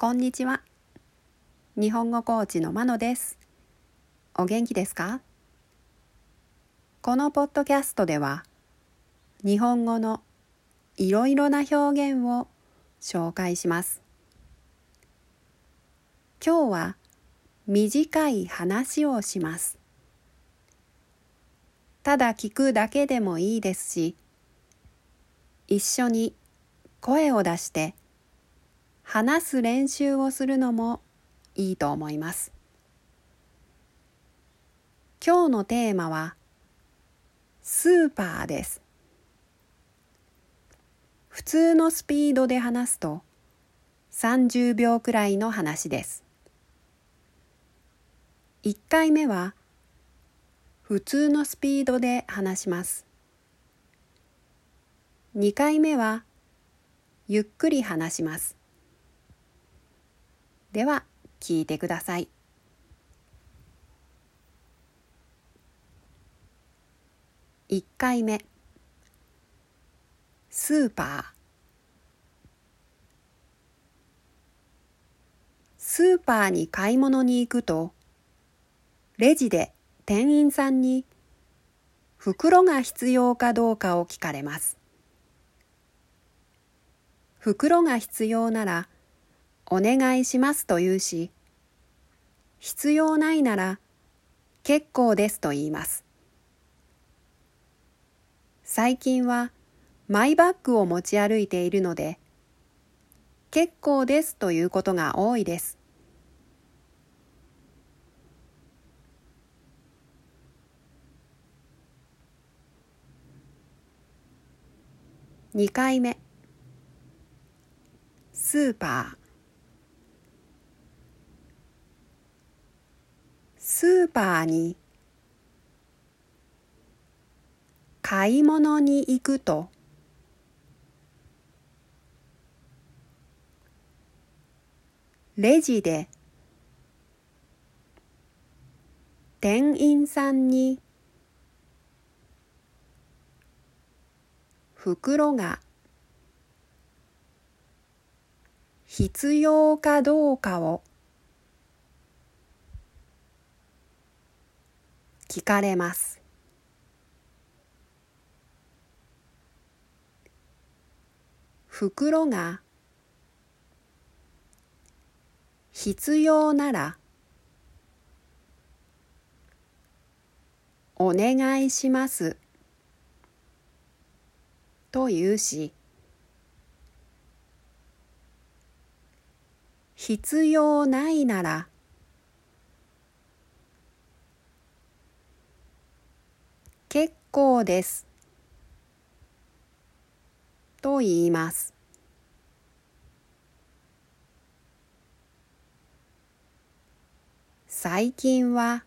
こんにちは。日本語コーチのまのです。お元気ですか？このポッドキャストでは、日本語のいろいろな表現を紹介します。今日は短い話をします。ただ聞くだけでもいいですし、一緒に声を出して話す練習をするのもいいと思います。今日のテーマはスーパーです。普通のスピードで話すと30秒くらいの話です。1回目は普通のスピードで話します。2回目はゆっくり話します。では聞いてください。1回目スーパースーパーに買い物に行くとレジで店員さんに袋が必要かどうかを聞かれます。袋が必要ならお願いしますと言うし、必要ないなら結構ですと言います。最近はマイバッグを持ち歩いているので、結構ですということが多いです。2回目スーパースーパーに買い物に行くと。レジで店員さんに袋が必要かどうかを。聞かれます。袋が必要ならお願いしますと言うし必要ないなら結構です。と言います。最近は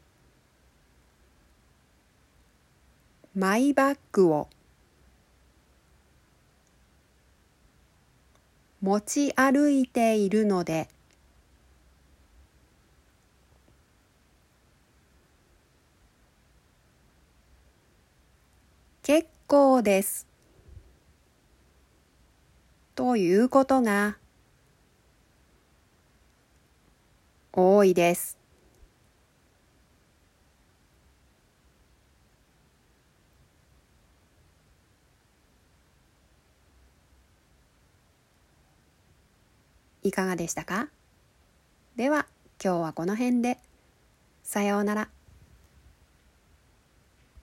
マイバッグを持ち歩いているので結構ですということが多いです。いかがでしたか？では今日はこの辺で。さようなら。